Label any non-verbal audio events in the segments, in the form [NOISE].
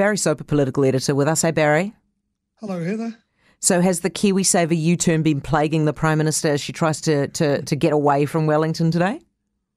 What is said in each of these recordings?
Barry Soper, political editor, with us. Hey, Barry. Hello, Heather. So, has the KiwiSaver U turn been plaguing the Prime Minister as she tries to, to, to get away from Wellington today?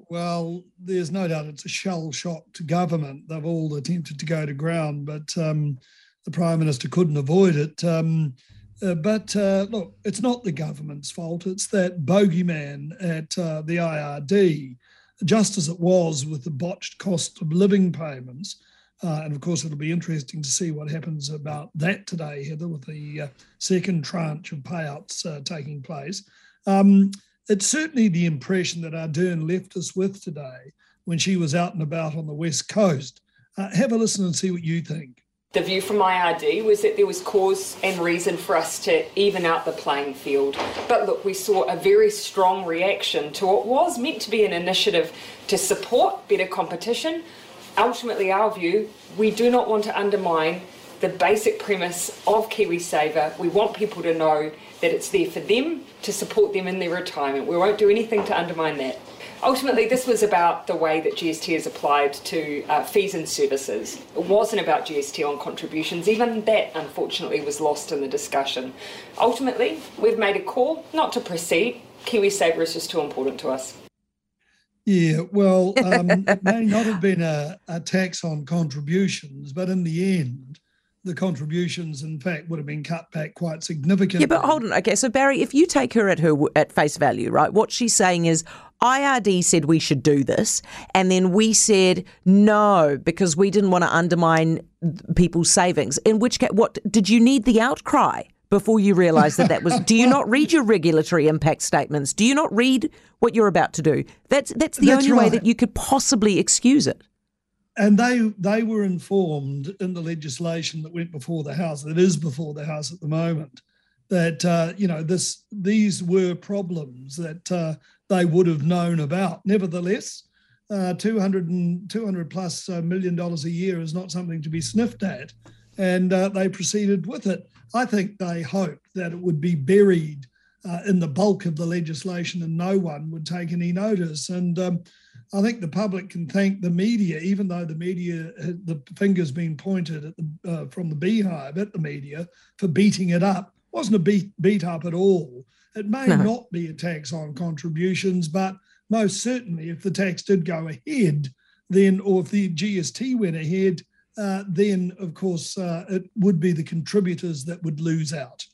Well, there's no doubt it's a shell shock to government. They've all attempted to go to ground, but um, the Prime Minister couldn't avoid it. Um, uh, but uh, look, it's not the government's fault. It's that bogeyman at uh, the IRD, just as it was with the botched cost of living payments. Uh, and of course, it'll be interesting to see what happens about that today, Heather, with the uh, second tranche of payouts uh, taking place. Um, it's certainly the impression that Ardern left us with today when she was out and about on the West Coast. have a listen and see what you think the view from IRD was that there was cause and reason for us to even out the playing field. But look, we saw a very strong reaction to what was meant to be an initiative to support better competition. Ultimately, our view, we do not want to undermine the basic premise of KiwiSaver. We want people to know that it's there for them to support them in their retirement. We won't do anything to undermine that. Ultimately, this was about the way that GST is applied to uh, fees and services. It wasn't about GST on contributions. Even that, unfortunately, was lost in the discussion. Ultimately, we've made a call not to proceed. KiwiSaver is just too important to us. Yeah, well, um, it may [LAUGHS] not have been a, a tax on contributions, but in the end, the contributions, in fact, would have been cut back quite significantly. Yeah, but hold on. Okay, so Barry, if you take her at her at face value, right? What she's saying is, IRD said we should do this, and then we said no because we didn't want to undermine people's savings. In which case, what did you need the outcry? Before you realise that that was, do you not read your regulatory impact statements? Do you not read what you're about to do? That's that's the that's only right. way that you could possibly excuse it and they they were informed in the legislation that went before the house that is before the house at the moment that uh, you know this these were problems that uh, they would have known about. Nevertheless, uh, 200 and 200 plus uh, million dollars a year is not something to be sniffed at, and uh, they proceeded with it. I think they hoped that it would be buried uh, in the bulk of the legislation, and no one would take any notice. And um, I think the public can thank the media, even though the media, the finger's been pointed at the, uh, from the beehive at the media for beating it up. It wasn't a beat, beat up at all. It may no. not be a tax on contributions, but most certainly, if the tax did go ahead, then, or if the GST went ahead, uh, then of course uh, it would be the contributors that would lose out.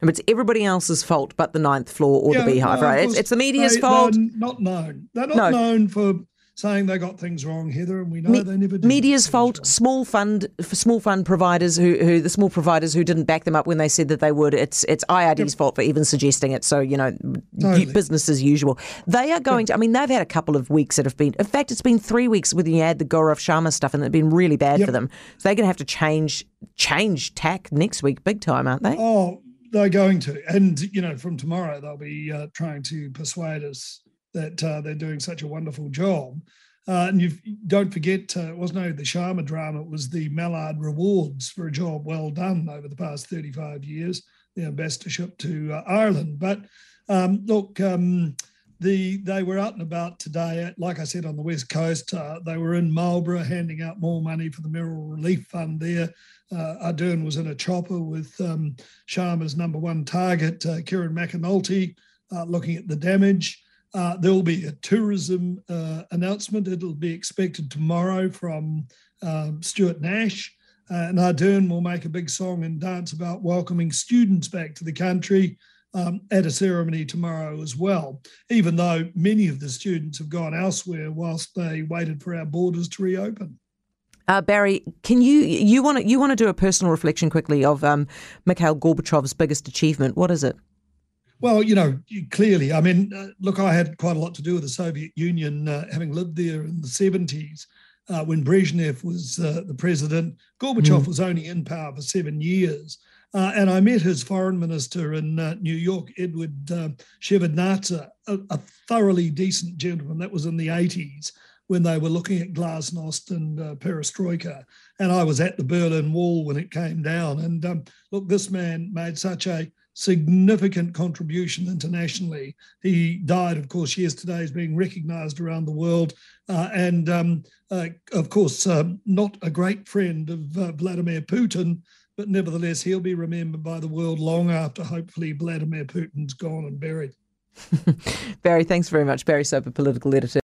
And it's everybody else's fault but the ninth floor or yeah, the beehive, right? It's, it's, the media's they, fault. They're not known. They're not no. known for saying they got things wrong, Heather, and we know Me- they never did. Media's fault, wrong. small fund for small fund providers who, who the small providers who didn't back them up when they said that they would. It's it's IRD's yep. fault for even suggesting it. So you know, totally. business as usual. They are going to. I mean, they've had a couple of weeks that have been. In fact, it's been three weeks when you add the Gaurav Sharma stuff, and it's been really bad yep. for them. So they're going to have to change change tack next week, big time, aren't they? Oh, they're going to, and you know, from tomorrow they'll be uh, trying to persuade us that uh, they're doing such a wonderful job. Uh, and you don't forget, uh, it wasn't only the Sharma drama, it was the Mallard Rewards for a job well done over the past 35 years, the ambassadorship to uh, Ireland. But um, look, um, the they were out and about today. Like I said, on the west coast, uh, they were in Marlborough handing out more money for the Mayoral Relief Fund there. Uh, Ardern was in a chopper with um, Sharma's number one target, uh, Kieran McAnulty, looking at the damage. Uh, there will be a tourism uh, announcement. It'll be expected tomorrow from um, Stuart Nash. Uh, and Ardern will make a big song and dance about welcoming students back to the country um, at a ceremony tomorrow as well, even though many of the students have gone elsewhere whilst they waited for our borders to reopen. Uh, Barry, can you you want to you want to do a personal reflection quickly of um, Mikhail Gorbachev's biggest achievement? What is it? Well, you know, clearly, I mean, uh, look, I had quite a lot to do with the Soviet Union, uh, having lived there in the 70s uh, when Brezhnev was uh, the president. Gorbachev mm. was only in power for seven years. Uh, and I met his foreign minister in uh, New York, Edward uh, Shevardnadze, a, a, thoroughly decent gentleman. That was in the 80s when they were looking at glasnost and perestroika. And I was at the Berlin Wall when it came down. And um, look, this man made such a significant contribution internationally. He died, of course, yesterday, is being recognized around the world. Uh, and um, uh, of course, um, not a great friend of uh, Vladimir Putin, but nevertheless, he'll be remembered by the world long after hopefully Vladimir Putin's gone and buried. [LAUGHS] Barry, thanks very much. Barry Soper, political editor.